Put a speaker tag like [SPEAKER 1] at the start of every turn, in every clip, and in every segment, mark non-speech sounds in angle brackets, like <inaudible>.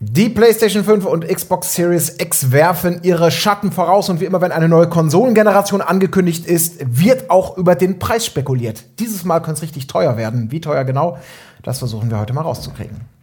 [SPEAKER 1] Die PlayStation 5 und Xbox Series X werfen ihre Schatten voraus und wie immer, wenn eine neue Konsolengeneration angekündigt ist, wird auch über den Preis spekuliert. Dieses Mal könnte es richtig teuer werden. Wie teuer genau? Das versuchen wir heute mal rauszukriegen.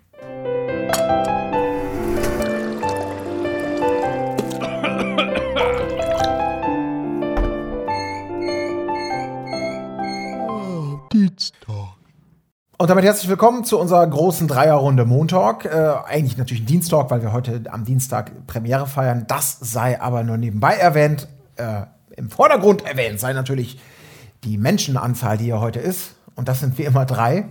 [SPEAKER 1] Und damit herzlich willkommen zu unserer großen Dreierrunde Montalk. Äh, eigentlich natürlich ein Diensttalk, weil wir heute am Dienstag Premiere feiern. Das sei aber nur nebenbei erwähnt. Äh, Im Vordergrund erwähnt sei natürlich die Menschenanzahl, die hier heute ist. Und das sind wie immer drei.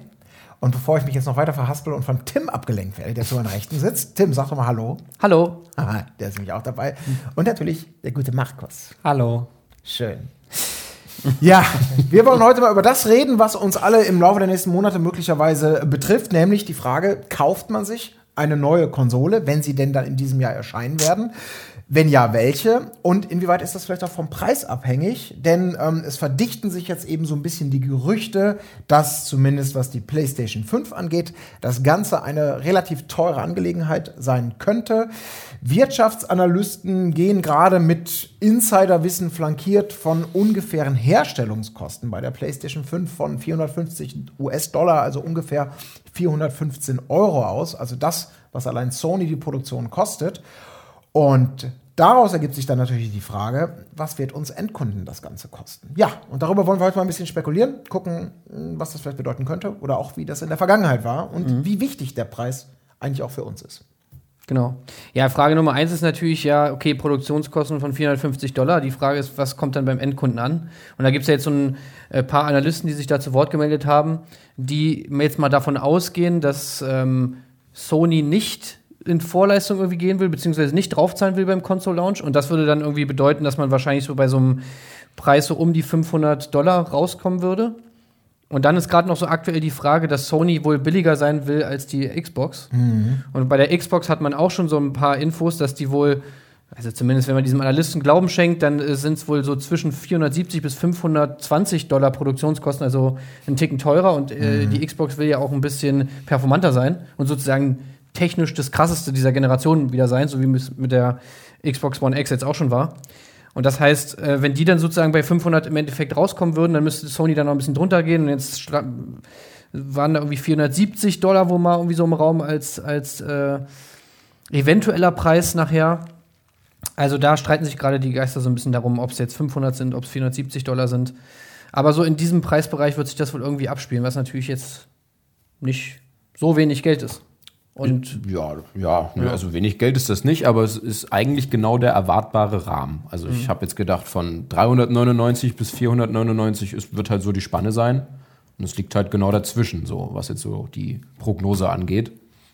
[SPEAKER 1] Und bevor ich mich jetzt noch weiter verhaspel und von Tim abgelenkt werde, der zu meiner Rechten sitzt. Tim, sag doch mal Hallo.
[SPEAKER 2] Hallo.
[SPEAKER 1] Aha, der ist nämlich auch dabei. Und natürlich der gute Markus.
[SPEAKER 2] Hallo.
[SPEAKER 1] Schön. Ja, wir wollen heute mal über das reden, was uns alle im Laufe der nächsten Monate möglicherweise betrifft, nämlich die Frage, kauft man sich eine neue Konsole, wenn sie denn dann in diesem Jahr erscheinen werden? Wenn ja, welche? Und inwieweit ist das vielleicht auch vom Preis abhängig? Denn ähm, es verdichten sich jetzt eben so ein bisschen die Gerüchte, dass zumindest was die PlayStation 5 angeht, das Ganze eine relativ teure Angelegenheit sein könnte. Wirtschaftsanalysten gehen gerade mit Insiderwissen flankiert von ungefähren Herstellungskosten bei der PlayStation 5 von 450 US-Dollar, also ungefähr 415 Euro aus. Also das, was allein Sony die Produktion kostet. Und daraus ergibt sich dann natürlich die Frage, was wird uns Endkunden das Ganze kosten? Ja, und darüber wollen wir heute mal ein bisschen spekulieren, gucken, hm, was das vielleicht bedeuten könnte oder auch wie das in der Vergangenheit war und mhm. wie wichtig der Preis eigentlich auch für uns ist.
[SPEAKER 2] Genau. Ja, Frage Nummer eins ist natürlich ja, okay, Produktionskosten von 450 Dollar. Die Frage ist, was kommt dann beim Endkunden an? Und da gibt es ja jetzt so ein äh, paar Analysten, die sich da zu Wort gemeldet haben, die jetzt mal davon ausgehen, dass ähm, Sony nicht in Vorleistung irgendwie gehen will, beziehungsweise nicht draufzahlen will beim Console Launch. Und das würde dann irgendwie bedeuten, dass man wahrscheinlich so bei so einem Preis so um die 500 Dollar rauskommen würde. Und dann ist gerade noch so aktuell die Frage, dass Sony wohl billiger sein will als die Xbox. Mhm. Und bei der Xbox hat man auch schon so ein paar Infos, dass die wohl, also zumindest wenn man diesem Analysten Glauben schenkt, dann äh, sind es wohl so zwischen 470 bis 520 Dollar Produktionskosten, also einen Ticken teurer. Und äh, mhm. die Xbox will ja auch ein bisschen performanter sein und sozusagen technisch das krasseste dieser Generation wieder sein, so wie es mit der Xbox One X jetzt auch schon war. Und das heißt, äh, wenn die dann sozusagen bei 500 im Endeffekt rauskommen würden, dann müsste Sony dann noch ein bisschen drunter gehen. Und jetzt waren da irgendwie 470 Dollar wo mal irgendwie so im Raum als, als äh, eventueller Preis nachher. Also da streiten sich gerade die Geister so ein bisschen darum, ob es jetzt 500 sind, ob es 470 Dollar sind. Aber so in diesem Preisbereich wird sich das wohl irgendwie abspielen, was natürlich jetzt nicht so wenig Geld ist.
[SPEAKER 3] Und ja, ja, ja, also wenig Geld ist das nicht, aber es ist eigentlich genau der erwartbare Rahmen. Also ich mhm. habe jetzt gedacht, von 399 bis 499 ist, wird halt so die Spanne sein. Und es liegt halt genau dazwischen, so was jetzt so die Prognose angeht.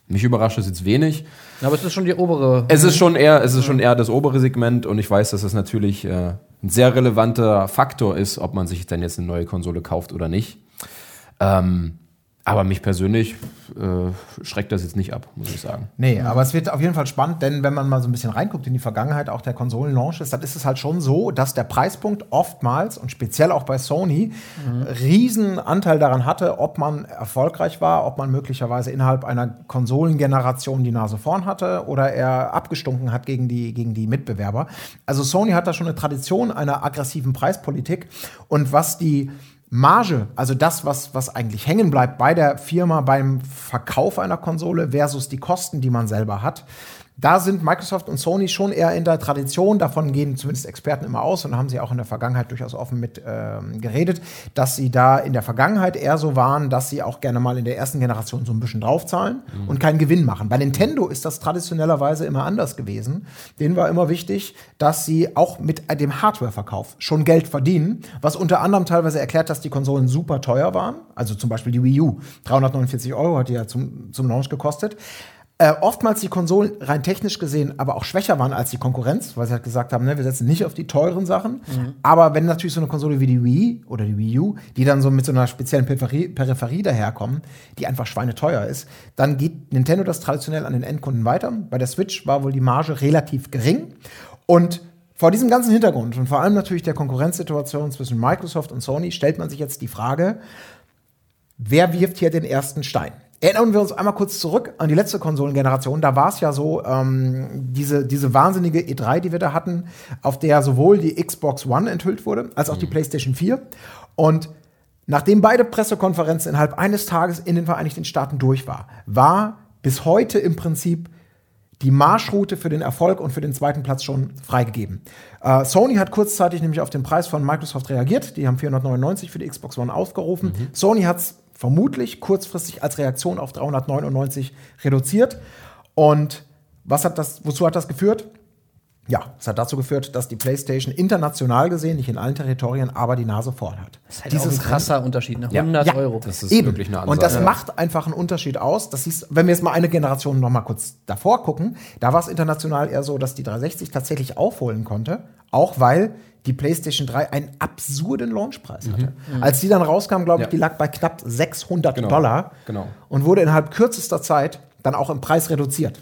[SPEAKER 3] Mich überrascht es jetzt wenig.
[SPEAKER 2] Aber es ist schon die obere.
[SPEAKER 3] Es ist schon eher, es ist schon eher das obere Segment und ich weiß, dass es natürlich äh, ein sehr relevanter Faktor ist, ob man sich dann jetzt eine neue Konsole kauft oder nicht. Ähm, aber mich persönlich äh, schreckt das jetzt nicht ab, muss ich sagen.
[SPEAKER 1] Nee, aber es wird auf jeden Fall spannend, denn wenn man mal so ein bisschen reinguckt in die Vergangenheit auch der Konsolen-Launches, dann ist es halt schon so, dass der Preispunkt oftmals und speziell auch bei Sony mhm. riesen Anteil daran hatte, ob man erfolgreich war, ob man möglicherweise innerhalb einer Konsolengeneration die Nase vorn hatte oder er abgestunken hat gegen die, gegen die Mitbewerber. Also Sony hat da schon eine Tradition einer aggressiven Preispolitik und was die Marge, also das, was, was eigentlich hängen bleibt bei der Firma beim Verkauf einer Konsole versus die Kosten, die man selber hat, da sind Microsoft und Sony schon eher in der Tradition, davon gehen zumindest Experten immer aus und haben sie auch in der Vergangenheit durchaus offen mit ähm, geredet, dass sie da in der Vergangenheit eher so waren, dass sie auch gerne mal in der ersten Generation so ein bisschen draufzahlen mhm. und keinen Gewinn machen. Bei Nintendo ist das traditionellerweise immer anders gewesen. Denen war immer wichtig, dass sie auch mit dem Hardwareverkauf schon Geld verdienen, was unter anderem teilweise erklärt, dass die Konsolen super teuer waren. Also zum Beispiel die Wii U. 349 Euro hat die ja zum, zum Launch gekostet äh, oftmals die Konsolen rein technisch gesehen aber auch schwächer waren als die Konkurrenz, weil sie halt gesagt haben, ne, wir setzen nicht auf die teuren Sachen. Mhm. Aber wenn natürlich so eine Konsole wie die Wii oder die Wii U, die dann so mit so einer speziellen Peripherie, Peripherie daherkommen, die einfach schweineteuer ist, dann geht Nintendo das traditionell an den Endkunden weiter. Bei der Switch war wohl die Marge relativ gering. Und vor diesem ganzen Hintergrund und vor allem natürlich der Konkurrenzsituation zwischen Microsoft und Sony stellt man sich jetzt die Frage, wer wirft hier den ersten Stein? Erinnern wir uns einmal kurz zurück an die letzte Konsolengeneration. Da war es ja so, ähm, diese, diese wahnsinnige E3, die wir da hatten, auf der sowohl die Xbox One enthüllt wurde, als auch die PlayStation 4. Und nachdem beide Pressekonferenzen innerhalb eines Tages in den Vereinigten Staaten durch war, war bis heute im Prinzip die Marschroute für den Erfolg und für den zweiten Platz schon freigegeben. Äh, Sony hat kurzzeitig nämlich auf den Preis von Microsoft reagiert. Die haben 499 für die Xbox One aufgerufen. Sony hat es vermutlich kurzfristig als Reaktion auf 399 reduziert. Und was hat das, wozu hat das geführt? Ja, es hat dazu geführt, dass die PlayStation international gesehen, nicht in allen Territorien, aber die Nase vorn hat.
[SPEAKER 2] Das ist halt auch ein krasser Unterschied, ne?
[SPEAKER 3] Ja.
[SPEAKER 2] 100
[SPEAKER 1] Ja,
[SPEAKER 2] Euro.
[SPEAKER 3] Das ist
[SPEAKER 1] Eben.
[SPEAKER 3] wirklich eine Ansage.
[SPEAKER 1] Und das macht einfach einen Unterschied aus. Das ist, wenn wir jetzt mal eine Generation noch mal kurz davor gucken, da war es international eher so, dass die 360 tatsächlich aufholen konnte, auch weil die PlayStation 3 einen absurden Launchpreis hatte. Als die dann rauskam, glaube ich,
[SPEAKER 3] Ja.
[SPEAKER 1] die lag bei knapp 600
[SPEAKER 3] Genau.
[SPEAKER 1] Dollar
[SPEAKER 3] Genau.
[SPEAKER 1] und wurde innerhalb kürzester Zeit dann auch im Preis reduziert.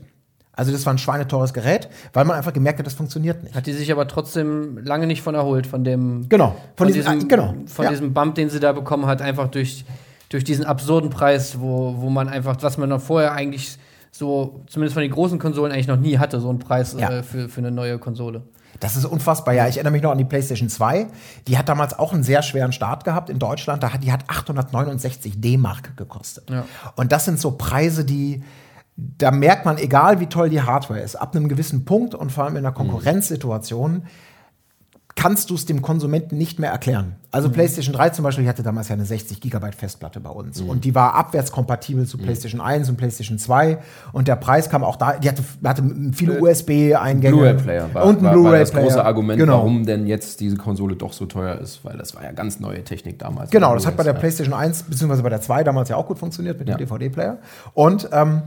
[SPEAKER 1] Also das war ein schweineteures Gerät, weil man einfach gemerkt hat, das funktioniert nicht.
[SPEAKER 2] Hat die sich aber trotzdem lange nicht von erholt, von dem.
[SPEAKER 1] Genau.
[SPEAKER 2] Von,
[SPEAKER 1] Von
[SPEAKER 2] diesem,
[SPEAKER 1] diesem- äh, genau.
[SPEAKER 2] Von
[SPEAKER 1] Ja.
[SPEAKER 2] diesem Bump, den sie da bekommen hat, einfach durch, durch diesen absurden Preis, wo, wo man einfach, was man noch vorher eigentlich so, zumindest von den großen Konsolen eigentlich noch nie hatte, so einen Preis
[SPEAKER 1] Ja.
[SPEAKER 2] äh, für, für eine neue Konsole.
[SPEAKER 1] Das ist unfassbar. Ja, ich erinnere mich noch an die PlayStation 2. Die hat damals auch einen sehr schweren Start gehabt in Deutschland. Da hat, die hat 869 D-Mark gekostet.
[SPEAKER 2] Ja.
[SPEAKER 1] Und das sind so Preise, die, da merkt man, egal wie toll die Hardware ist, ab einem gewissen Punkt und vor allem in einer Konkurrenzsituation, kannst du es dem Konsumenten nicht mehr erklären. Also PlayStation 3 zum Beispiel, die hatte damals ja eine 60 Gigabyte Festplatte bei uns. Und die war abwärtskompatibel zu PlayStation 1 und PlayStation 2. Und der Preis kam auch da, die hatte, hatte viele USB-Eingänge.
[SPEAKER 3] Blu-ray-Player war,
[SPEAKER 1] und ein
[SPEAKER 3] war, war das große Argument,
[SPEAKER 1] genau.
[SPEAKER 3] warum denn jetzt diese Konsole doch so teuer ist, weil das war ja ganz neue Technik damals.
[SPEAKER 1] Genau, das hat bei der. PlayStation 1 bzw. bei der 2 damals ja auch gut funktioniert mit dem
[SPEAKER 3] Ja.
[SPEAKER 1] DVD-Player. Und ähm,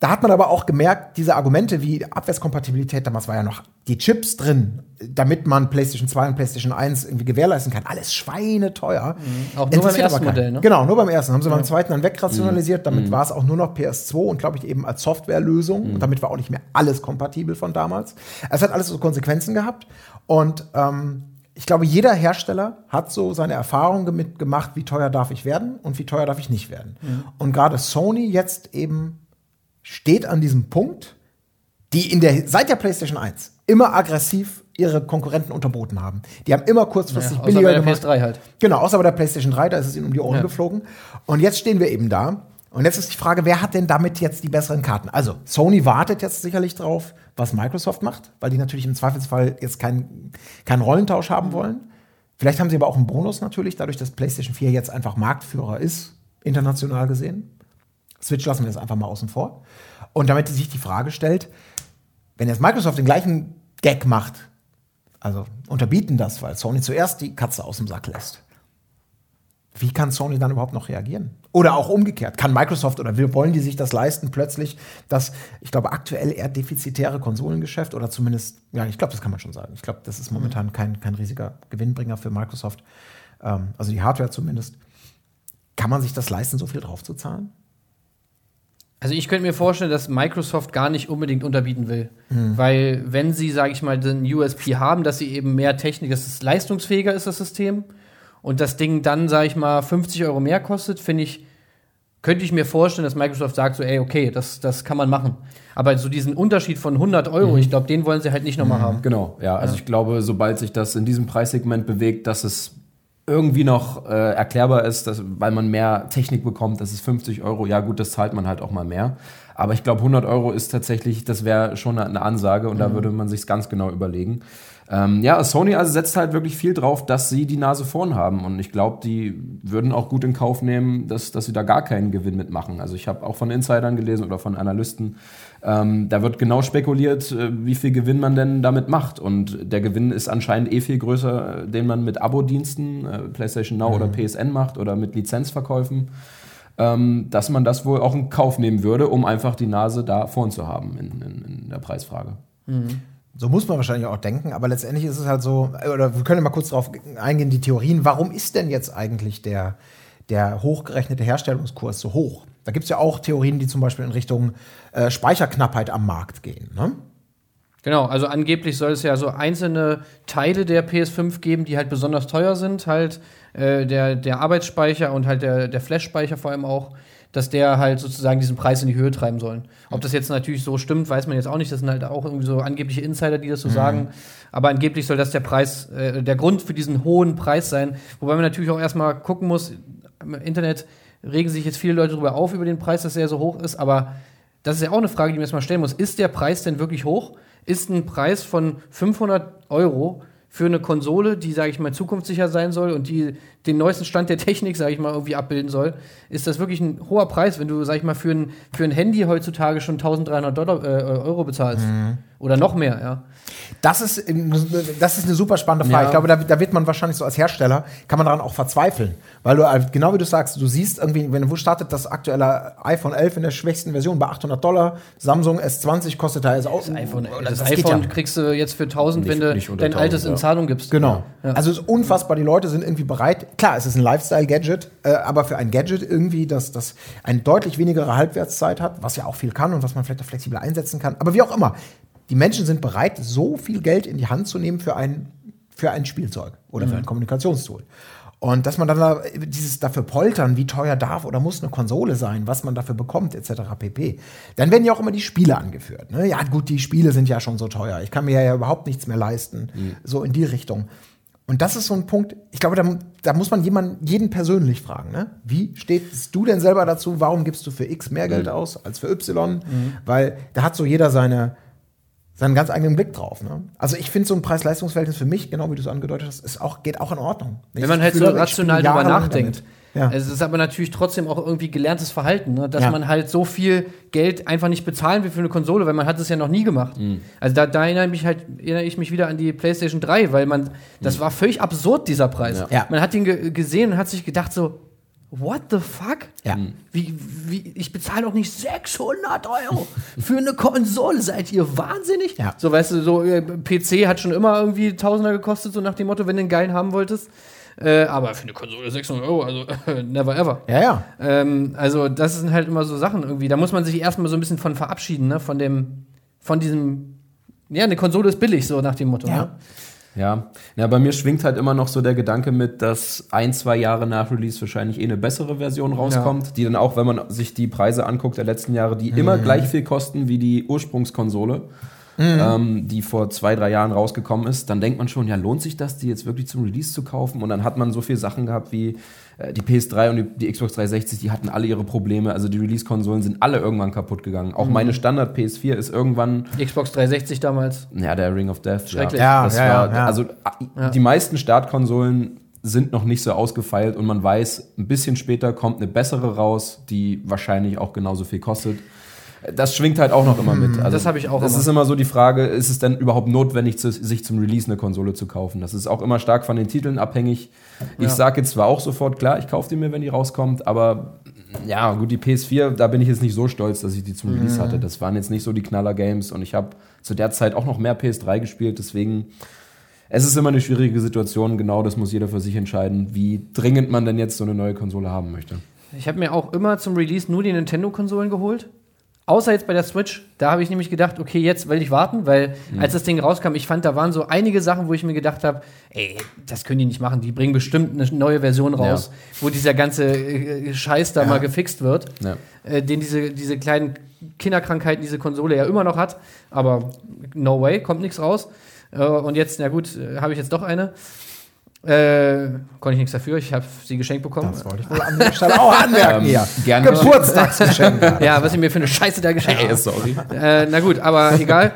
[SPEAKER 1] da hat man aber auch gemerkt, diese Argumente wie Abwärtskompatibilität, damals war ja noch die Chips drin, damit man PlayStation 2 und PlayStation 1 irgendwie gewährleisten kann. Alles schweineteuer.
[SPEAKER 2] Mhm. Auch nur beim ersten. Modell, ne?
[SPEAKER 1] Genau, nur beim ersten. Haben sie beim zweiten dann
[SPEAKER 3] Mhm.
[SPEAKER 1] wegrationalisiert. Damit war es auch nur noch PS2 und glaube ich eben als Softwarelösung.
[SPEAKER 3] Mhm.
[SPEAKER 1] Und damit war auch nicht mehr alles kompatibel von damals. Es hat alles so Konsequenzen gehabt. Und ähm, ich glaube, jeder Hersteller hat so seine Erfahrungen damit gemacht, wie teuer darf ich werden und wie teuer darf ich nicht werden. Und gerade Sony jetzt eben steht an diesem Punkt, die in der, seit der PlayStation 1 immer aggressiv ihre Konkurrenten unterboten haben. Die haben immer kurzfristig
[SPEAKER 2] Ja, außer
[SPEAKER 1] billiger
[SPEAKER 2] bei der
[SPEAKER 1] gemacht.
[SPEAKER 2] PS3 halt.
[SPEAKER 1] Genau, außer bei der PlayStation 3, da ist es ihnen um die Ohren
[SPEAKER 2] Ja.
[SPEAKER 1] geflogen. Und jetzt stehen wir eben da. Und jetzt ist die Frage, wer hat denn damit jetzt die besseren Karten? Also, Sony wartet jetzt sicherlich drauf, was Microsoft macht, weil die natürlich im Zweifelsfall jetzt keinen keinen Rollentausch haben wollen. Vielleicht haben sie aber auch einen Bonus natürlich, dadurch, dass PlayStation 4 jetzt einfach Marktführer ist, international gesehen. Switch lassen wir jetzt einfach mal außen vor. Und damit sich die Frage stellt, wenn jetzt Microsoft den gleichen Gag macht, also unterbieten das, weil Sony zuerst die Katze aus dem Sack lässt. Wie kann Sony dann überhaupt noch reagieren? Oder auch umgekehrt. Kann Microsoft oder wollen die sich das leisten, plötzlich das, ich glaube, aktuell eher defizitäre Konsolengeschäft oder zumindest, ja, ich glaube, das kann man schon sagen. Ich glaube, das ist momentan kein, kein riesiger Gewinnbringer für Microsoft. Ähm, also die Hardware zumindest. Kann man sich das leisten, so viel drauf zu zahlen?
[SPEAKER 2] Also ich könnte mir vorstellen, dass Microsoft gar nicht unbedingt unterbieten will. Weil wenn sie, sage ich mal, den USP haben, dass sie eben mehr Technik, dass es leistungsfähiger ist, das System, und das Ding dann, sage ich mal, 50 Euro mehr kostet, finde ich, könnte ich mir vorstellen, dass Microsoft sagt so, ey, okay, das, das kann man machen. Aber so diesen Unterschied von 100 Euro, ich glaube, den wollen sie halt nicht nochmal haben.
[SPEAKER 3] Genau, ja. Also ich glaube, sobald sich das in diesem Preissegment bewegt, dass es irgendwie noch äh, erklärbar ist, dass, weil man mehr Technik bekommt, das ist 50 Euro, ja gut, das zahlt man halt auch mal mehr. Aber ich glaube, 100 Euro ist tatsächlich, das wäre schon eine, Ansage und da würde man sich ganz genau überlegen. Ähm, ja, Sony also setzt halt wirklich viel drauf, dass sie die Nase vorn haben und ich glaube, die würden auch gut in Kauf nehmen, dass, dass sie da gar keinen Gewinn mitmachen. Also ich habe auch von Insidern gelesen oder von Analysten, ähm, da wird genau spekuliert, äh, wie viel Gewinn man denn damit macht. Und der Gewinn ist anscheinend eh viel größer, den man mit Abo-Diensten, äh, PlayStation Now oder PSN macht oder mit Lizenzverkäufen, ähm, dass man das wohl auch in Kauf nehmen würde, um einfach die Nase da vorn zu haben in, in, in der Preisfrage.
[SPEAKER 1] So muss man wahrscheinlich auch denken, aber letztendlich ist es halt so, oder wir können mal kurz darauf eingehen, die Theorien, warum ist denn jetzt eigentlich der, der hochgerechnete Herstellungskurs so hoch? Da gibt es ja auch Theorien, die zum Beispiel in Richtung äh, Speicherknappheit am Markt gehen. Ne?
[SPEAKER 2] Genau, also angeblich soll es ja so einzelne Teile der PS5 geben, die halt besonders teuer sind, halt äh, der, der Arbeitsspeicher und halt der, der Flash-Speicher vor allem auch, dass der halt sozusagen diesen Preis in die Höhe treiben sollen. Ob das jetzt natürlich so stimmt, weiß man jetzt auch nicht. Das sind halt auch irgendwie so angebliche Insider, die das so sagen. Aber angeblich soll das der Preis, äh, der Grund für diesen hohen Preis sein. Wobei man natürlich auch erstmal gucken muss, im Internet regen sich jetzt viele Leute darüber auf, über den Preis, dass er so hoch ist. Aber das ist ja auch eine Frage, die man erstmal stellen muss. Ist der Preis denn wirklich hoch? Ist ein Preis von 500 Euro für eine Konsole, die, sage ich mal, zukunftssicher sein soll und die den neuesten Stand der Technik, sage ich mal, irgendwie abbilden soll, ist das wirklich ein hoher Preis, wenn du, sag ich mal, für ein, für ein Handy heutzutage schon 1300 Dollar, äh, Euro bezahlst. Oder noch mehr, ja.
[SPEAKER 1] Das ist, das ist eine super spannende Frage.
[SPEAKER 2] Ja.
[SPEAKER 1] Ich glaube, da, da wird man wahrscheinlich so als Hersteller, kann man daran auch verzweifeln. Weil du, halt, genau wie du sagst, du siehst irgendwie, wenn, wo startet das aktuelle iPhone 11 in der schwächsten Version bei 800 Dollar, Samsung S20 kostet da jetzt auch.
[SPEAKER 2] Das iPhone,
[SPEAKER 1] Oh,
[SPEAKER 2] das
[SPEAKER 1] geht
[SPEAKER 2] iPhone
[SPEAKER 1] ja.
[SPEAKER 2] kriegst du jetzt für 1000, wenn
[SPEAKER 3] Nicht-
[SPEAKER 2] du
[SPEAKER 3] nicht unter
[SPEAKER 2] dein altes
[SPEAKER 3] 1000,
[SPEAKER 2] in
[SPEAKER 3] ja.
[SPEAKER 2] Zahlung gibst.
[SPEAKER 1] Genau.
[SPEAKER 2] Ja.
[SPEAKER 1] Also es ist unfassbar, die Leute sind irgendwie bereit. Klar, es ist ein Lifestyle-Gadget, äh, aber für ein Gadget irgendwie, das, das eine deutlich weniger Halbwertszeit hat, was ja auch viel kann und was man vielleicht auch flexibler einsetzen kann. Aber wie auch immer, die Menschen sind bereit, so viel Geld in die Hand zu nehmen für ein, für ein Spielzeug oder für ein Kommunikationstool. Und dass man dann da dieses dafür poltern, wie teuer darf oder muss eine Konsole sein, was man dafür bekommt, etc. pp. Dann werden ja auch immer die Spiele angeführt. Ne? Ja, gut, die Spiele sind ja schon so teuer. Ich kann mir ja überhaupt nichts mehr leisten. So in die Richtung. Und das ist so ein Punkt, ich glaube, da, da muss man jemanden, jeden persönlich fragen. Ne? Wie stehst du denn selber dazu? Warum gibst du für X mehr Geld aus als für Y? Weil da hat so jeder seine, seinen ganz eigenen Blick drauf. Ne? Also ich finde so ein Preis-Leistungs-Verhältnis für mich, genau wie du es angedeutet hast, ist auch, geht auch in Ordnung.
[SPEAKER 2] Wenn man halt so rational drüber nachdenkt.
[SPEAKER 1] Ja.
[SPEAKER 2] Es ist aber natürlich trotzdem auch irgendwie gelerntes Verhalten, ne? dass
[SPEAKER 1] Ja.
[SPEAKER 2] man halt so viel Geld einfach nicht bezahlen will für eine Konsole, weil man hat es ja noch nie gemacht. Also da, da erinnere, ich mich halt, erinnere ich mich wieder an die PlayStation 3, weil man, das war völlig absurd, dieser Preis.
[SPEAKER 3] Ja.
[SPEAKER 1] Ja.
[SPEAKER 2] Man hat ihn ge gesehen und hat sich gedacht so, what the fuck?
[SPEAKER 1] Ja.
[SPEAKER 2] Wie, wie, ich bezahle doch nicht 600 Euro für eine Konsole. Seid ihr wahnsinnig?
[SPEAKER 1] Ja.
[SPEAKER 2] So, weißt du, so äh, PC hat schon immer irgendwie Tausender gekostet, so nach dem Motto, wenn du einen geilen haben wolltest. Äh, aber für eine Konsole 600 Euro, also <laughs> never ever.
[SPEAKER 1] Ja, ja.
[SPEAKER 2] Ähm, also, das sind halt immer so Sachen irgendwie. Da muss man sich erstmal so ein bisschen von verabschieden, ne? Von dem, von diesem, ja, eine Konsole ist billig, so nach dem Motto.
[SPEAKER 1] Ja.
[SPEAKER 2] Ne?
[SPEAKER 3] Ja. ja, bei mir schwingt halt immer noch so der Gedanke mit, dass ein, zwei Jahre nach Release wahrscheinlich eh eine bessere Version rauskommt, die dann auch, wenn man sich die Preise anguckt der letzten Jahre, die immer gleich viel kosten wie die Ursprungskonsole, ähm, die vor zwei, drei Jahren rausgekommen ist, dann denkt man schon, ja, lohnt sich das, die jetzt wirklich zum Release zu kaufen? Und dann hat man so viele Sachen gehabt wie äh, die PS3 und die, die Xbox 360, die hatten alle ihre Probleme. Also die Release-Konsolen sind alle irgendwann kaputt gegangen. Auch meine Standard PS4 ist irgendwann
[SPEAKER 2] Xbox 360 damals.
[SPEAKER 3] ja, der Ring of Death.
[SPEAKER 2] Schrecklich.
[SPEAKER 1] Ja,
[SPEAKER 3] das
[SPEAKER 1] ja,
[SPEAKER 3] war,
[SPEAKER 1] ja, ja.
[SPEAKER 3] Also die meisten Startkonsolen sind noch nicht so ausgefeilt und man weiß, ein bisschen später kommt eine bessere raus, die wahrscheinlich auch genauso viel kostet. Das schwingt halt auch noch immer mit. Also
[SPEAKER 2] Das habe ich auch
[SPEAKER 3] Das
[SPEAKER 2] immer.
[SPEAKER 3] ist immer so die Frage, ist es denn überhaupt notwendig, zu, sich zum Release eine Konsole zu kaufen? Das ist auch immer stark von den Titeln abhängig. Ich
[SPEAKER 2] Ja.
[SPEAKER 3] sage jetzt zwar auch sofort, klar, ich kaufe die mir, wenn die rauskommt, aber ja, gut, die PS4, da bin ich jetzt nicht so stolz, dass ich die zum Release hatte. Das waren jetzt nicht so die Knaller-Games und ich habe zu der Zeit auch noch mehr PS3 gespielt, deswegen es ist immer eine schwierige Situation, genau das muss jeder für sich entscheiden, wie dringend man denn jetzt so eine neue Konsole haben möchte.
[SPEAKER 2] Ich habe mir auch immer zum Release nur die Nintendo-Konsolen geholt. Außer jetzt bei der Switch. Da habe ich nämlich gedacht, okay, jetzt will ich warten, weil als das Ding rauskam, ich fand, da waren so einige Sachen, wo ich mir gedacht habe, ey, das können die nicht machen. Die bringen bestimmt eine neue Version raus, wo dieser ganze äh, Scheiß da mal gefixt wird,
[SPEAKER 3] Ja.
[SPEAKER 2] äh, den diese, diese kleinen Kinderkrankheiten diese Konsole ja immer noch hat. Aber no way, kommt nichts raus. Äh, und jetzt, na gut, äh, habe ich jetzt doch eine. Äh, konnte ich nichts dafür, ich habe sie geschenkt bekommen.
[SPEAKER 1] Das wollte ich wohl <laughs> an der Stelle auch anmerken
[SPEAKER 3] Ähm,
[SPEAKER 1] hier.
[SPEAKER 3] gerne.
[SPEAKER 1] Geburtstagsgeschenk. <laughs>
[SPEAKER 2] Ja, was ich mir für eine Scheiße da geschenkt habe.
[SPEAKER 3] sorry.
[SPEAKER 2] Äh, na gut, aber egal.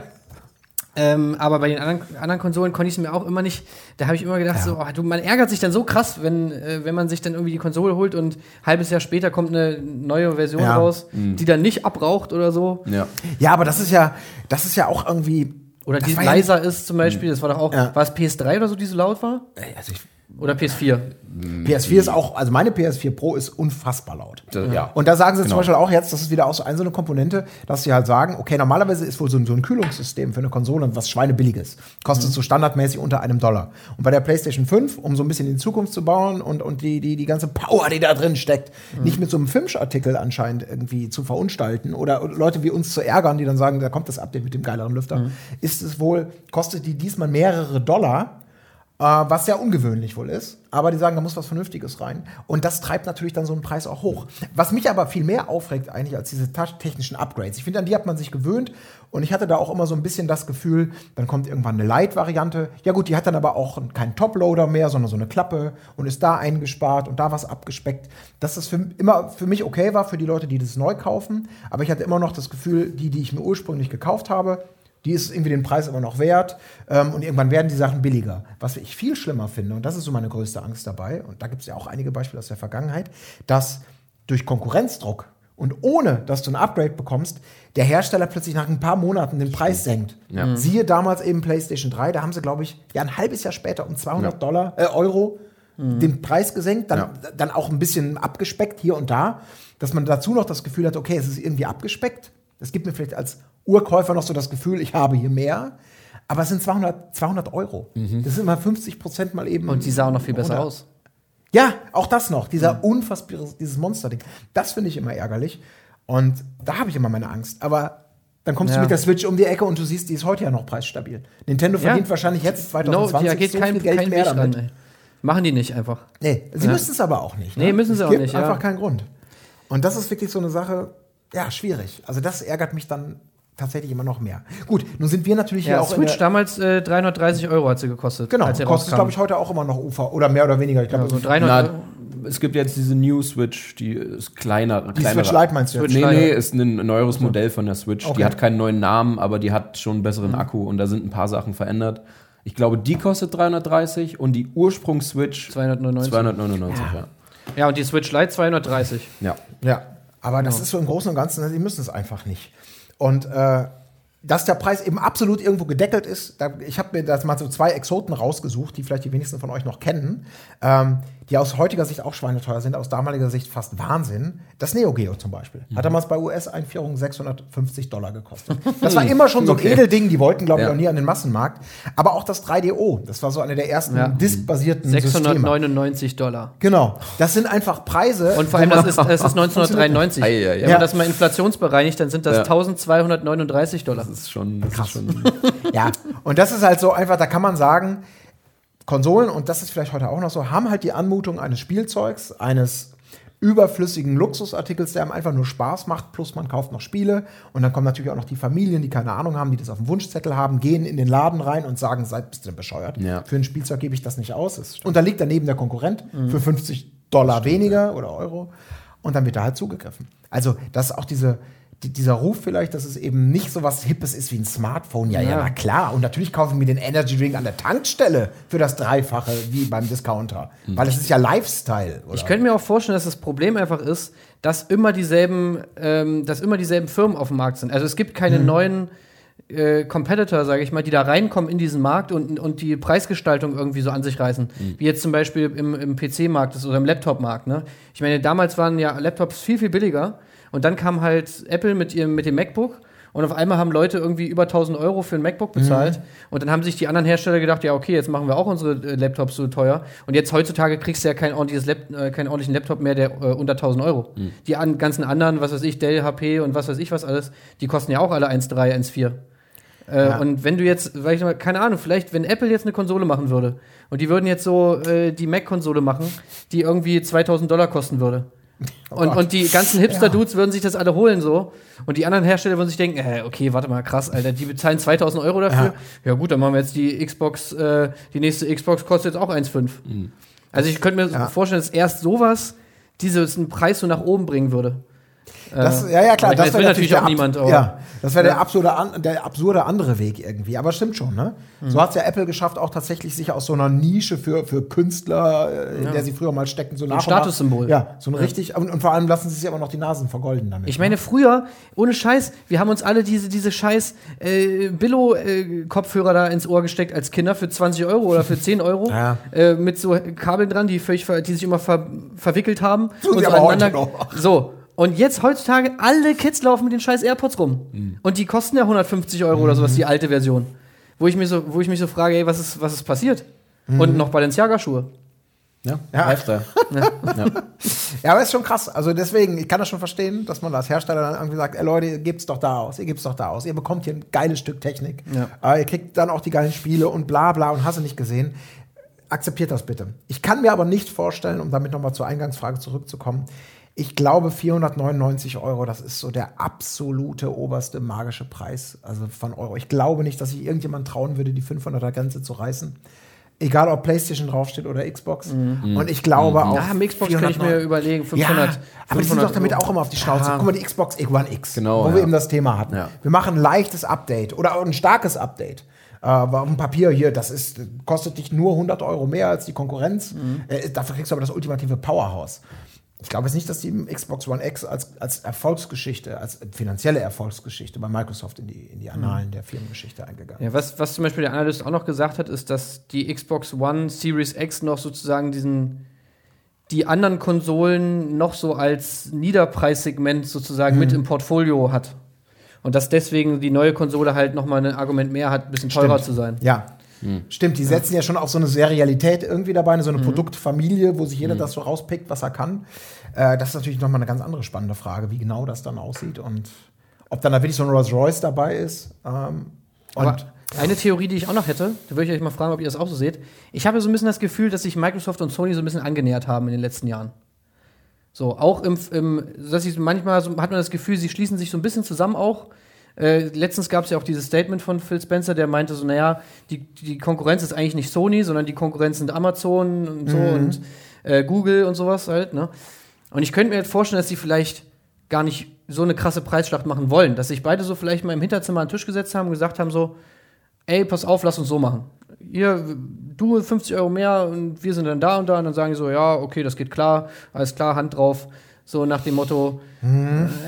[SPEAKER 2] Ähm, aber bei den anderen, anderen Konsolen konnte ich es mir auch immer nicht. Da habe ich immer gedacht, so, oh, du, man ärgert sich dann so krass, wenn, äh, wenn man sich dann irgendwie die Konsole holt und ein halbes Jahr später kommt eine neue Version
[SPEAKER 1] Ja.
[SPEAKER 2] raus, die dann nicht abraucht oder so.
[SPEAKER 3] Ja.
[SPEAKER 1] Ja, aber das ist ja, das ist ja auch irgendwie.
[SPEAKER 2] Oder
[SPEAKER 1] das
[SPEAKER 2] die
[SPEAKER 1] war ja
[SPEAKER 2] leiser ist zum Beispiel. Das war doch auch.
[SPEAKER 1] Ja.
[SPEAKER 2] War es PS3 oder so, die so laut war?
[SPEAKER 1] Also ich,
[SPEAKER 2] Oder PS4?
[SPEAKER 1] PS4 ist auch, also meine PS4 Pro ist unfassbar laut.
[SPEAKER 3] Ja.
[SPEAKER 1] Und da sagen sie
[SPEAKER 3] Genau.
[SPEAKER 1] zum Beispiel auch jetzt, das ist wieder auch so eine, so eine Komponente, dass sie halt sagen, okay, normalerweise ist wohl so ein, so ein Kühlungssystem für eine Konsole was schweinebilliges. Kostet so standardmäßig unter einem Dollar. Und bei der PlayStation 5, um so ein bisschen in die Zukunft zu bauen und, und die, die, die ganze Power, die da drin steckt, nicht mit so einem Filmsartikel anscheinend irgendwie zu verunstalten oder Leute wie uns zu ärgern, die dann sagen, da kommt das Update mit dem geileren Lüfter, ist es wohl, kostet die diesmal mehrere Dollar äh, was sehr ungewöhnlich wohl ist. Aber die sagen, da muss was Vernünftiges rein. Und das treibt natürlich dann so einen Preis auch hoch. Was mich aber viel mehr aufregt eigentlich als diese technischen Upgrades. Ich finde, an die hat man sich gewöhnt. Und ich hatte da auch immer so ein bisschen das Gefühl, dann kommt irgendwann eine Light-Variante. Ja gut, die hat dann aber auch keinen Toploader mehr, sondern so eine Klappe und ist da eingespart und da was abgespeckt. Dass das für, immer für mich okay war, für die Leute, die das neu kaufen. Aber ich hatte immer noch das Gefühl, die, die ich mir ursprünglich gekauft habe, die ist irgendwie den Preis immer noch wert ähm, und irgendwann werden die Sachen billiger. Was ich viel schlimmer finde, und das ist so meine größte Angst dabei, und da gibt es ja auch einige Beispiele aus der Vergangenheit, dass durch Konkurrenzdruck und ohne, dass du ein Upgrade bekommst, der Hersteller plötzlich nach ein paar Monaten den Preis senkt.
[SPEAKER 3] Ja.
[SPEAKER 1] Siehe damals eben PlayStation 3, da haben sie, glaube ich, ja ein halbes Jahr später um 200
[SPEAKER 3] Ja.
[SPEAKER 1] Dollar, äh, Euro den Preis gesenkt, dann,
[SPEAKER 3] Ja.
[SPEAKER 1] dann auch ein bisschen abgespeckt hier und da, dass man dazu noch das Gefühl hat, okay, es ist irgendwie abgespeckt. Das gibt mir vielleicht als Urkäufer noch so das Gefühl, ich habe hier mehr. Aber es sind 200, 200 Euro. Das sind mal 50 Prozent mal eben.
[SPEAKER 2] Und die sah auch noch viel besser
[SPEAKER 1] runter.
[SPEAKER 2] aus.
[SPEAKER 1] Ja, auch das noch. Dieser unfassbare, dieses Monsterding. Das finde ich immer ärgerlich. Und da habe ich immer meine Angst. Aber dann kommst
[SPEAKER 2] Ja.
[SPEAKER 1] du mit der Switch um die Ecke und du siehst, die ist heute ja noch preisstabil. Nintendo
[SPEAKER 2] Ja.
[SPEAKER 1] verdient wahrscheinlich jetzt
[SPEAKER 2] No,
[SPEAKER 1] 2020
[SPEAKER 2] da geht
[SPEAKER 1] so
[SPEAKER 2] kein,
[SPEAKER 1] viel Geld
[SPEAKER 2] kein
[SPEAKER 1] mehr
[SPEAKER 2] Weg ran.
[SPEAKER 1] damit.
[SPEAKER 2] Ey. Machen die nicht einfach.
[SPEAKER 1] Nee, sie
[SPEAKER 2] Ja.
[SPEAKER 1] müssen es aber auch nicht. ne?
[SPEAKER 2] Nee, müssen sie
[SPEAKER 1] es
[SPEAKER 2] auch
[SPEAKER 1] gibt
[SPEAKER 2] nicht, ja.
[SPEAKER 1] einfach keinen Grund. Und das ist wirklich so eine Sache, ja, schwierig. Also das ärgert mich dann tatsächlich immer noch mehr. Gut, nun sind wir natürlich hier
[SPEAKER 2] Ja,
[SPEAKER 1] auch in
[SPEAKER 2] Switch damals äh, 330 Euro hat sie gekostet.
[SPEAKER 1] Genau,
[SPEAKER 2] als sie
[SPEAKER 1] kostet glaube ich heute auch immer noch Ufer oder mehr oder weniger. Ich glaube,
[SPEAKER 2] Ja, so
[SPEAKER 1] also
[SPEAKER 2] 300
[SPEAKER 3] Na, es gibt jetzt diese New Switch, die ist kleiner.
[SPEAKER 1] die Switch Lite meinst du jetzt?
[SPEAKER 2] Switch
[SPEAKER 3] Nee, nee, ist ein neueres Modell von der Switch.
[SPEAKER 1] Okay.
[SPEAKER 3] Die hat keinen neuen Namen, aber die hat schon einen
[SPEAKER 2] Mhm.
[SPEAKER 3] besseren Akku und da sind ein paar Sachen verändert. Ich glaube, die kostet 330 und die Ursprungs-Switch
[SPEAKER 2] 299.
[SPEAKER 3] 299, ja.
[SPEAKER 2] Ja, und die Switch Lite 230.
[SPEAKER 3] Ja.
[SPEAKER 1] Ja, aber das ist so im Großen und Ganzen, sie müssen es einfach nicht. Und äh, dass der Preis eben absolut irgendwo gedeckelt ist, da, ich habe mir das mal so zwei Exoten rausgesucht, die vielleicht die wenigsten von euch noch kennen, ähm, die aus heutiger Sicht auch schweineteuer sind, aus damaliger Sicht fast Wahnsinn. Das Neo Geo zum Beispiel. Hat damals bei US-Einführung 650 Dollar gekostet. <laughs> Das war immer schon so ein
[SPEAKER 3] Okay.
[SPEAKER 1] Edelding, die wollten, glaube ich,
[SPEAKER 3] Ja.
[SPEAKER 1] auch nie an den Massenmarkt. Aber auch das 3DO, das war so eine der ersten
[SPEAKER 2] Ja.
[SPEAKER 1] diskbasierten Systeme.
[SPEAKER 2] 699 Dollar.
[SPEAKER 1] Genau, das sind einfach Preise.
[SPEAKER 2] Und vor allem, das ist, das ist 1993.
[SPEAKER 3] Ei, ei, ei.
[SPEAKER 2] Wenn man das mal inflationsbereinigt, dann sind das
[SPEAKER 3] Ja.
[SPEAKER 2] 1239 Dollar.
[SPEAKER 3] Das ist schon, das ist schon <laughs>
[SPEAKER 1] Ja, und das ist halt so einfach, da kann man sagen, Konsolen, und das ist vielleicht heute auch noch so, haben halt die Anmutung eines Spielzeugs, eines überflüssigen Luxusartikels, der einem einfach nur Spaß macht, plus man kauft noch Spiele. Und dann kommen natürlich auch noch die Familien, die keine Ahnung haben, die das auf dem Wunschzettel haben, gehen in den Laden rein und sagen, seid bist du denn bescheuert?
[SPEAKER 3] Ja.
[SPEAKER 1] Für ein Spielzeug gebe ich das nicht aus. Es unterliegt daneben der Konkurrent für 50 Dollar weniger oder Euro. Und dann wird da halt zugegriffen. Also, das ist auch diese, die, dieser Ruf vielleicht, dass es eben nicht so was Hippes ist wie ein Smartphone. Ja, ja,
[SPEAKER 2] Ja.
[SPEAKER 1] na klar. Und natürlich kaufen wir den Energy Drink an der Tankstelle für das Dreifache wie beim Discounter. Weil es ist ja Lifestyle. Oder?
[SPEAKER 2] Ich könnte mir auch vorstellen, dass das Problem einfach ist, dass immer dieselben, ähm, dass immer dieselben Firmen auf dem Markt sind. Also es gibt keine
[SPEAKER 1] Mhm.
[SPEAKER 2] neuen äh, Competitor, sage ich mal, die da reinkommen in diesen Markt und, und die Preisgestaltung irgendwie so an sich reißen.
[SPEAKER 1] Mhm.
[SPEAKER 2] Wie jetzt zum Beispiel im, im PC-Markt oder im Laptop-Markt. Ne? Ich meine, damals waren ja Laptops viel, viel billiger und dann kam halt Apple mit, ihrem, mit dem MacBook und auf einmal haben Leute irgendwie über 1000 Euro für ein MacBook bezahlt. Und dann haben sich die anderen Hersteller gedacht, ja, okay, jetzt machen wir auch unsere äh, Laptops so teuer. Und jetzt heutzutage kriegst du ja kein ordentliches Lap äh, keinen ordentlichen Laptop mehr, der äh, unter 1000 Euro. Die an, ganzen anderen, was weiß ich, Dell, HP und was weiß ich was alles, die kosten ja auch alle 1,3, 1,4. Äh,
[SPEAKER 1] Ja.
[SPEAKER 2] Und wenn du jetzt, weil ich mal, keine Ahnung, vielleicht, wenn Apple jetzt eine Konsole machen würde und die würden jetzt so äh, die Mac-Konsole machen, die irgendwie 2000 Dollar kosten würde. Und,
[SPEAKER 1] Gott.
[SPEAKER 2] und die ganzen Hipster-Dudes würden sich das alle holen so. Und die anderen Hersteller würden sich denken, äh, okay, warte mal, krass, Alter, die bezahlen 2000 Euro dafür. Ja, gut, dann machen wir jetzt die Xbox, äh, die nächste Xbox kostet jetzt auch 1,5. Also ich könnte mir
[SPEAKER 1] Ja.
[SPEAKER 2] vorstellen, dass erst sowas diesen Preis so nach oben bringen würde.
[SPEAKER 1] Das,
[SPEAKER 2] Äh,
[SPEAKER 1] ja, ja, klar.
[SPEAKER 2] meine,
[SPEAKER 1] das
[SPEAKER 2] will natürlich
[SPEAKER 1] der
[SPEAKER 2] auch niemand, aber-
[SPEAKER 1] Ja, das wäre der,
[SPEAKER 2] Ja.
[SPEAKER 1] absurde, an, der absurde andere Weg irgendwie. Aber stimmt schon, ne?
[SPEAKER 2] Mhm.
[SPEAKER 1] So hat es ja Apple geschafft, auch tatsächlich sich aus so einer Nische für, für Künstler, äh, in der sie früher mal steckten, so nach nach-
[SPEAKER 2] Statussymbol.
[SPEAKER 1] Ja, so ein richtig. Und, und vor allem lassen sie sich aber noch die Nasen vergolden damit.
[SPEAKER 2] Ich meine, früher, ohne Scheiß, wir haben uns alle diese, diese scheiß äh, Billo-Kopfhörer da ins Ohr gesteckt als Kinder für 20 Euro oder für 10 Euro. <laughs>
[SPEAKER 1] Ja.
[SPEAKER 2] Äh, mit so Kabeln dran, die, völlig die sich immer ver verwickelt haben.
[SPEAKER 1] Tun sie aber heute noch.
[SPEAKER 2] So. Und jetzt heutzutage, alle Kids laufen mit den scheiß AirPods rum.
[SPEAKER 1] Mhm.
[SPEAKER 2] Und die kosten ja 150 Euro oder sowas, die alte Version. Wo ich, mir so, wo ich mich so frage, ey, was ist, was ist passiert?
[SPEAKER 1] Mhm.
[SPEAKER 2] Und noch Balenciaga-Schuhe.
[SPEAKER 3] ja,
[SPEAKER 1] Ja.
[SPEAKER 3] Lifestyle. <laughs> ja.
[SPEAKER 1] Ja, aber ist schon krass. Also deswegen, ich kann das schon verstehen, dass man als Hersteller dann irgendwie sagt, ey Leute, ihr gebt's doch da aus, ihr gebt's doch da aus, ihr bekommt hier ein geiles Stück Technik.
[SPEAKER 2] Ja.
[SPEAKER 1] Aber ihr kriegt dann auch die geilen Spiele und bla bla und hast du nicht gesehen. akzeptiert das bitte. Ich kann mir aber nicht vorstellen, um damit nochmal zur Eingangsfrage zurückzukommen, ich glaube 499 Euro, das ist so der absolute oberste magische Preis also von Euro. Ich glaube nicht, dass sich irgendjemand trauen würde, die 500er Grenze zu reißen. Egal, ob PlayStation draufsteht oder Xbox.
[SPEAKER 2] Mhm.
[SPEAKER 1] Und ich glaube auch.
[SPEAKER 2] Ja, am Xbox kann ich mir
[SPEAKER 1] 409
[SPEAKER 2] überlegen, 500.
[SPEAKER 1] ja, aber die sind
[SPEAKER 2] 500
[SPEAKER 1] doch damit
[SPEAKER 2] Euro.
[SPEAKER 1] auch immer auf die Schnauze.
[SPEAKER 2] Ja.
[SPEAKER 1] Guck mal, die Xbox One X,
[SPEAKER 3] Genau,
[SPEAKER 1] wo
[SPEAKER 3] ja.
[SPEAKER 1] wir eben das Thema hatten.
[SPEAKER 3] Ja.
[SPEAKER 1] Wir machen ein leichtes Update oder auch ein starkes Update. Äh, aber auf dem Papier hier, das ist, kostet dich nur 100 Euro mehr als die Konkurrenz.
[SPEAKER 2] Mhm.
[SPEAKER 1] Äh, dafür kriegst du aber das ultimative Powerhouse. Ich glaube jetzt nicht, dass die Xbox One X als, als Erfolgsgeschichte, als finanzielle Erfolgsgeschichte bei Microsoft in die, in die Annalen der Firmengeschichte eingegangen ist.
[SPEAKER 2] Ja, was, was zum Beispiel der Analyst auch noch gesagt hat, ist, dass die Xbox One Series X noch sozusagen diesen die anderen Konsolen noch so als Niederpreissegment sozusagen mit im Portfolio hat. Und dass deswegen die neue Konsole halt noch mal ein Argument mehr hat, ein bisschen teurer
[SPEAKER 1] Stimmt.
[SPEAKER 2] zu sein.
[SPEAKER 1] Ja. Stimmt, die setzen ja schon auf so eine Serialität irgendwie dabei, so eine
[SPEAKER 2] Mhm.
[SPEAKER 1] Produktfamilie, wo sich jeder das so rauspickt, was er kann. Äh, das ist natürlich nochmal eine ganz andere spannende Frage, wie genau das dann aussieht und ob dann da wirklich so ein Rolls Royce dabei ist. Ähm, und
[SPEAKER 2] Aber eine Theorie, die ich auch noch hätte, da würde ich euch mal fragen, ob ihr das auch so seht. Ich habe so ein bisschen das Gefühl, dass sich Microsoft und Sony so ein bisschen angenähert haben in den letzten Jahren. So, auch im, im dass ich manchmal so, hat man das Gefühl, sie schließen sich so ein bisschen zusammen auch. Äh, letztens gab es ja auch dieses Statement von Phil Spencer, der meinte so, naja, die, die Konkurrenz ist eigentlich nicht Sony, sondern die Konkurrenz sind Amazon und so und äh, Google und sowas halt, ne? Und ich könnte mir halt vorstellen, dass sie vielleicht gar nicht so eine krasse Preisschlacht machen wollen, dass sich beide so vielleicht mal im Hinterzimmer an den Tisch gesetzt haben und gesagt haben so, ey, pass auf, lass uns so machen. Ihr, du 50 Euro mehr und wir sind dann da und da und dann sagen die so, ja, okay, das geht klar, alles klar, Hand drauf. So nach dem Motto.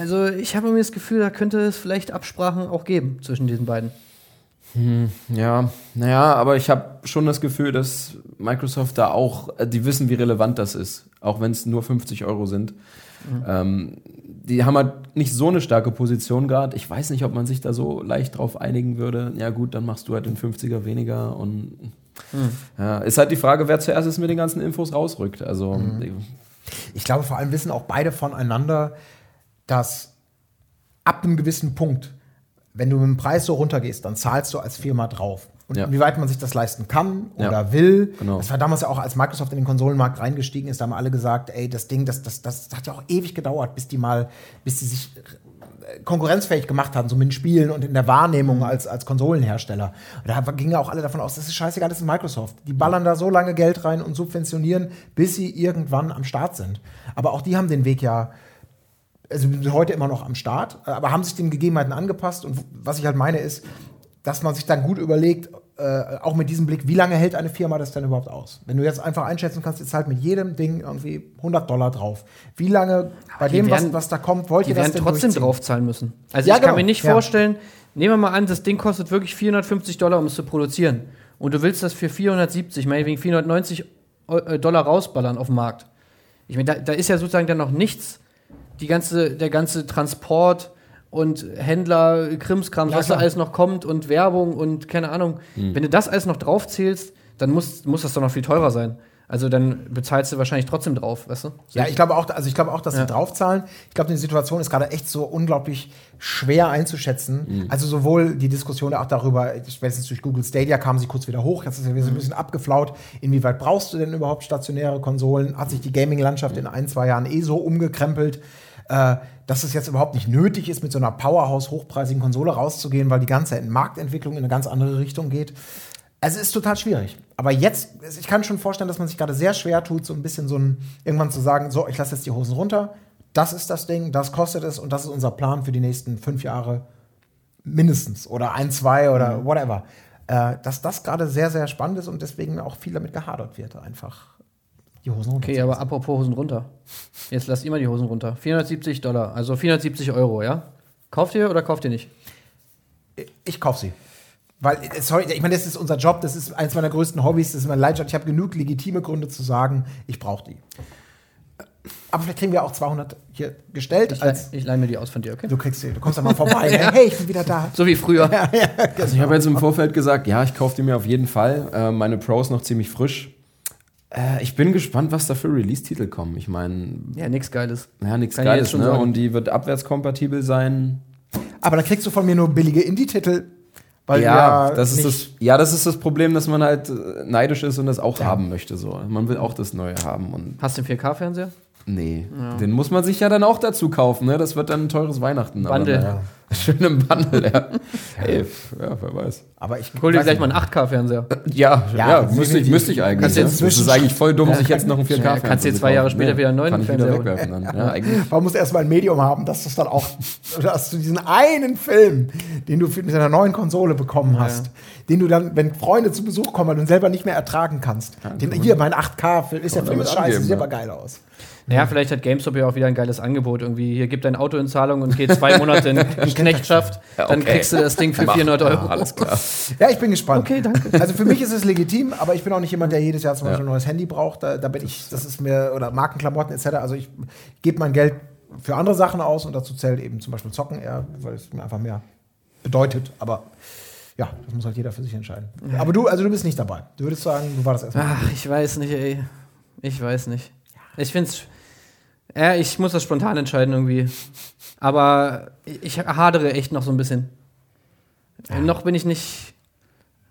[SPEAKER 2] Also ich habe mir das Gefühl, da könnte es vielleicht Absprachen auch geben zwischen diesen beiden.
[SPEAKER 3] Ja, naja, aber ich habe schon das Gefühl, dass Microsoft da auch, äh, die wissen, wie relevant das ist, auch wenn es nur 50 Euro sind. Ähm, die haben halt nicht so eine starke Position gerade. Ich weiß nicht, ob man sich da so leicht drauf einigen würde. Ja gut, dann machst du halt den 50er weniger und ja, ist halt die Frage, wer zuerst ist mit den ganzen Infos rausrückt. Also
[SPEAKER 1] ich glaube, vor allem wissen auch beide voneinander, dass ab einem gewissen Punkt, wenn du mit dem Preis so runtergehst, dann zahlst du als Firma drauf. Und
[SPEAKER 3] Ja.
[SPEAKER 1] inwieweit man sich das leisten kann
[SPEAKER 3] Ja.
[SPEAKER 1] oder will.
[SPEAKER 3] Genau.
[SPEAKER 1] Das war damals ja auch, als Microsoft in den Konsolenmarkt reingestiegen ist, da haben alle gesagt, ey, das Ding, das, das, das hat ja auch ewig gedauert, bis die mal, bis die sich äh, konkurrenzfähig gemacht haben, so mit den Spielen und in der Wahrnehmung als, als Konsolenhersteller. Und da gingen ja auch alle davon aus, das ist scheißegal, das ist Microsoft. Die ballern da so lange Geld rein und subventionieren, bis sie irgendwann am Start sind. Aber auch die haben den Weg ja also sind heute immer noch am Start, aber haben sich den Gegebenheiten angepasst. Und was ich halt meine ist, dass man sich dann gut überlegt, äh, auch mit diesem Blick, wie lange hält eine Firma das denn überhaupt aus? Wenn du jetzt einfach einschätzen kannst, ihr zahlt mit jedem Ding irgendwie 100 Dollar drauf. Wie lange bei dem,
[SPEAKER 2] werden-
[SPEAKER 1] was, was da kommt, wollt
[SPEAKER 2] Die
[SPEAKER 1] ihr das
[SPEAKER 2] werden
[SPEAKER 1] denn
[SPEAKER 2] trotzdem draufzahlen müssen. Also
[SPEAKER 1] Ja,
[SPEAKER 2] ich kann
[SPEAKER 1] genau,
[SPEAKER 2] mir nicht
[SPEAKER 1] ja.
[SPEAKER 2] vorstellen, nehmen wir mal an, das Ding kostet wirklich 450 Dollar, um es zu produzieren. Und du willst das für 470, meinetwegen 490 Eu- äh, Dollar rausballern auf dem Markt. Ich meine, da, da ist ja sozusagen dann noch nichts. Die ganze, der ganze Transport und Händler, Krimskrams,
[SPEAKER 1] Ja,
[SPEAKER 2] was da alles noch kommt und Werbung und keine Ahnung. Wenn du das alles noch draufzählst, dann muss, muss das doch noch viel teurer sein. Also dann bezahlst du wahrscheinlich trotzdem drauf, weißt du?
[SPEAKER 1] Ja, ich glaube auch, also ich glaube auch, dass
[SPEAKER 2] Ja.
[SPEAKER 1] sie draufzahlen. Ich glaube, die Situation ist gerade echt so unglaublich schwer einzuschätzen. Also sowohl die Diskussion auch darüber, spätestens durch Google Stadia kam sie kurz wieder hoch, jetzt ist sie wieder so ein bisschen abgeflaut. Inwieweit brauchst du denn überhaupt stationäre Konsolen? Hat sich die Gaming-Landschaft in ein, zwei Jahren eh so umgekrempelt, äh, dass es jetzt überhaupt nicht nötig ist, mit so einer Powerhouse hochpreisigen Konsole rauszugehen, weil die ganze Marktentwicklung in eine ganz andere Richtung geht. Also es ist total schwierig. Aber jetzt, ich kann schon vorstellen, dass man sich gerade sehr schwer tut, so ein bisschen so ein, irgendwann zu sagen, so, ich lasse jetzt die Hosen runter, das ist das Ding, das kostet es und das ist unser Plan für die nächsten fünf Jahre mindestens oder ein, zwei oder whatever. Äh, dass das gerade sehr, sehr spannend ist und deswegen auch viel damit gehadert wird, einfach die Hosen runter.
[SPEAKER 2] Okay, aber apropos Hosen runter. Jetzt lasst ihr mal die Hosen runter. 470 Dollar, also 470 Euro, ja? Kauft ihr oder kauft ihr nicht?
[SPEAKER 1] Ich kaufe sie. Weil, äh, sorry, ich meine, das ist unser Job, das ist eines meiner größten Hobbys, das ist meine Leidenschaft. Ich habe genug legitime Gründe zu sagen, ich brauche die. Aber vielleicht kriegen wir auch 200 hier gestellt.
[SPEAKER 2] Ich,
[SPEAKER 1] als,
[SPEAKER 2] leih- ich leih mir die aus von dir, okay?
[SPEAKER 1] du kriegst sie, du kommst da mal vorbei. <laughs> ne? Hey, ich bin wieder da.
[SPEAKER 2] So wie früher. <laughs>
[SPEAKER 3] Also ich habe jetzt im Vorfeld gesagt, ja, ich kaufe die mir auf jeden Fall. Äh, meine Pro ist noch ziemlich frisch. Äh, ich bin gespannt, was da für Release-Titel kommen. Ich meine,
[SPEAKER 2] Ja, nix Geiles.
[SPEAKER 3] ja, nichts Geiles, ne?
[SPEAKER 2] sagen.
[SPEAKER 3] Und die wird abwärtskompatibel sein.
[SPEAKER 1] Aber da kriegst du von mir nur billige Indie-Titel. Weil
[SPEAKER 3] ja,
[SPEAKER 1] wir
[SPEAKER 3] das ist das, ja, das ist das Problem, dass man halt äh, neidisch ist und das auch
[SPEAKER 1] Ja.
[SPEAKER 3] haben möchte. So. Man will auch das Neue haben. Und
[SPEAKER 2] Hast du einen 4K-Fernseher?
[SPEAKER 3] Nee, den muss man sich ja dann auch dazu kaufen. Ne? Das wird dann ein teures Weihnachten.
[SPEAKER 2] Bundle.
[SPEAKER 3] Aber, naja. <laughs> Schön im Bundle, ja. Hey, ja, wer weiß.
[SPEAKER 1] Aber ich
[SPEAKER 2] Hol dir gleich mal einen 8K-Fernseher.
[SPEAKER 3] Ja,
[SPEAKER 1] Ja,
[SPEAKER 3] ja, müsste, ich, müsste ich eigentlich.
[SPEAKER 2] Kannst
[SPEAKER 3] ja.
[SPEAKER 2] jetzt
[SPEAKER 3] das ist eigentlich voll dumm, sich jetzt noch einen 4K
[SPEAKER 2] Ja, kannst dir zwei Jahre später wieder einen neuen Fernseher
[SPEAKER 3] wegwerfen dann. Ja, <laughs> eigentlich.
[SPEAKER 1] Man muss erstmal ein Medium haben, dass du es dann auch, dass du diesen einen Film, den du mit deiner neuen Konsole bekommen hast, den du dann, wenn Freunde zu Besuch kommen, du ihn selber nicht mehr ertragen kannst. Den, hier, mein 8K-Film, ist Film
[SPEAKER 3] damit
[SPEAKER 1] ist scheiße, sieht
[SPEAKER 3] ja.
[SPEAKER 1] aber geil aus.
[SPEAKER 2] Naja, vielleicht hat GameStop ja auch wieder ein geiles Angebot. Irgendwie, hier gibt dein Auto in Zahlung und geht zwei Monate in, in <laughs> Knechtschaft.
[SPEAKER 3] Ja,
[SPEAKER 2] Dann
[SPEAKER 3] okay.
[SPEAKER 2] kriegst du das Ding für 400
[SPEAKER 3] Ja,
[SPEAKER 2] Euro.
[SPEAKER 3] alles klar. <laughs>
[SPEAKER 1] Ja, ich bin gespannt.
[SPEAKER 2] Okay, danke.
[SPEAKER 1] Also für mich ist es legitim, aber ich bin auch nicht jemand, der jedes Jahr zum
[SPEAKER 3] Ja.
[SPEAKER 1] Beispiel ein neues Handy braucht. Da, da bin ich, das ist mir, oder Markenklamotten etc. Also ich gebe mein Geld für andere Sachen aus und dazu zählt eben zum Beispiel Zocken eher, weil es mir einfach mehr bedeutet. Aber ja, das muss halt jeder für sich entscheiden. Aber du, also du bist nicht dabei. Du würdest sagen, du warst erstmal.
[SPEAKER 2] Ach, ich weiß nicht, ey. Ich weiß nicht. Ich find's. Ja, ich muss das spontan entscheiden irgendwie. Aber ich hadere echt noch so ein bisschen. Noch bin ich nicht.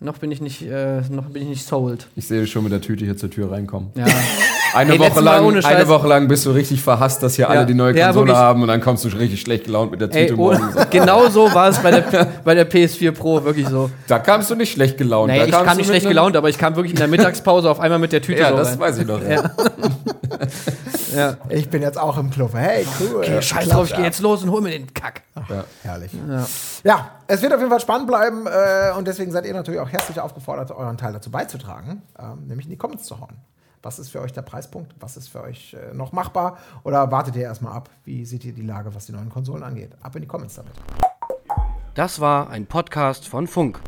[SPEAKER 2] Noch bin ich nicht, äh, noch bin ich nicht sold.
[SPEAKER 3] Ich sehe schon mit der Tüte hier zur Tür reinkommen.
[SPEAKER 2] Ja. <laughs>
[SPEAKER 3] Eine,
[SPEAKER 2] Ey,
[SPEAKER 3] Woche lang, eine Woche lang bist du richtig verhasst, dass hier
[SPEAKER 2] Ja.
[SPEAKER 3] alle die neue
[SPEAKER 2] Ja,
[SPEAKER 3] Konsole
[SPEAKER 2] wirklich.
[SPEAKER 3] haben und dann kommst du richtig schlecht gelaunt mit der Tüte
[SPEAKER 2] Ey,
[SPEAKER 3] morgen.
[SPEAKER 2] genau so <laughs> war es bei der, bei der PS4 Pro, wirklich so.
[SPEAKER 3] Da kamst du nicht schlecht gelaunt.
[SPEAKER 2] Naja,
[SPEAKER 3] da
[SPEAKER 2] ich kam nicht schlecht gelaunt, aber ich kam wirklich in der Mittagspause auf einmal mit der Tüte
[SPEAKER 3] Ja,
[SPEAKER 2] so
[SPEAKER 3] das
[SPEAKER 2] rein.
[SPEAKER 3] weiß ich doch. Ja. <laughs>
[SPEAKER 2] Ja.
[SPEAKER 1] Ich bin jetzt auch im Club. Hey, cool.
[SPEAKER 2] Okay, scheiß drauf, ich geh jetzt los und hol mir den Kack.
[SPEAKER 1] Herrlich.
[SPEAKER 2] Ja.
[SPEAKER 1] Ja, es wird auf jeden Fall spannend bleiben äh, und deswegen seid ihr natürlich auch herzlich aufgefordert, euren Teil dazu beizutragen, ähm, nämlich in die Comments zu hauen. Was ist für euch der Preispunkt? Was ist für euch äh, noch machbar? Oder wartet ihr erstmal ab? Wie seht ihr die Lage, was die neuen Konsolen angeht? Ab in die Comments damit.
[SPEAKER 4] Das war ein Podcast von Funk.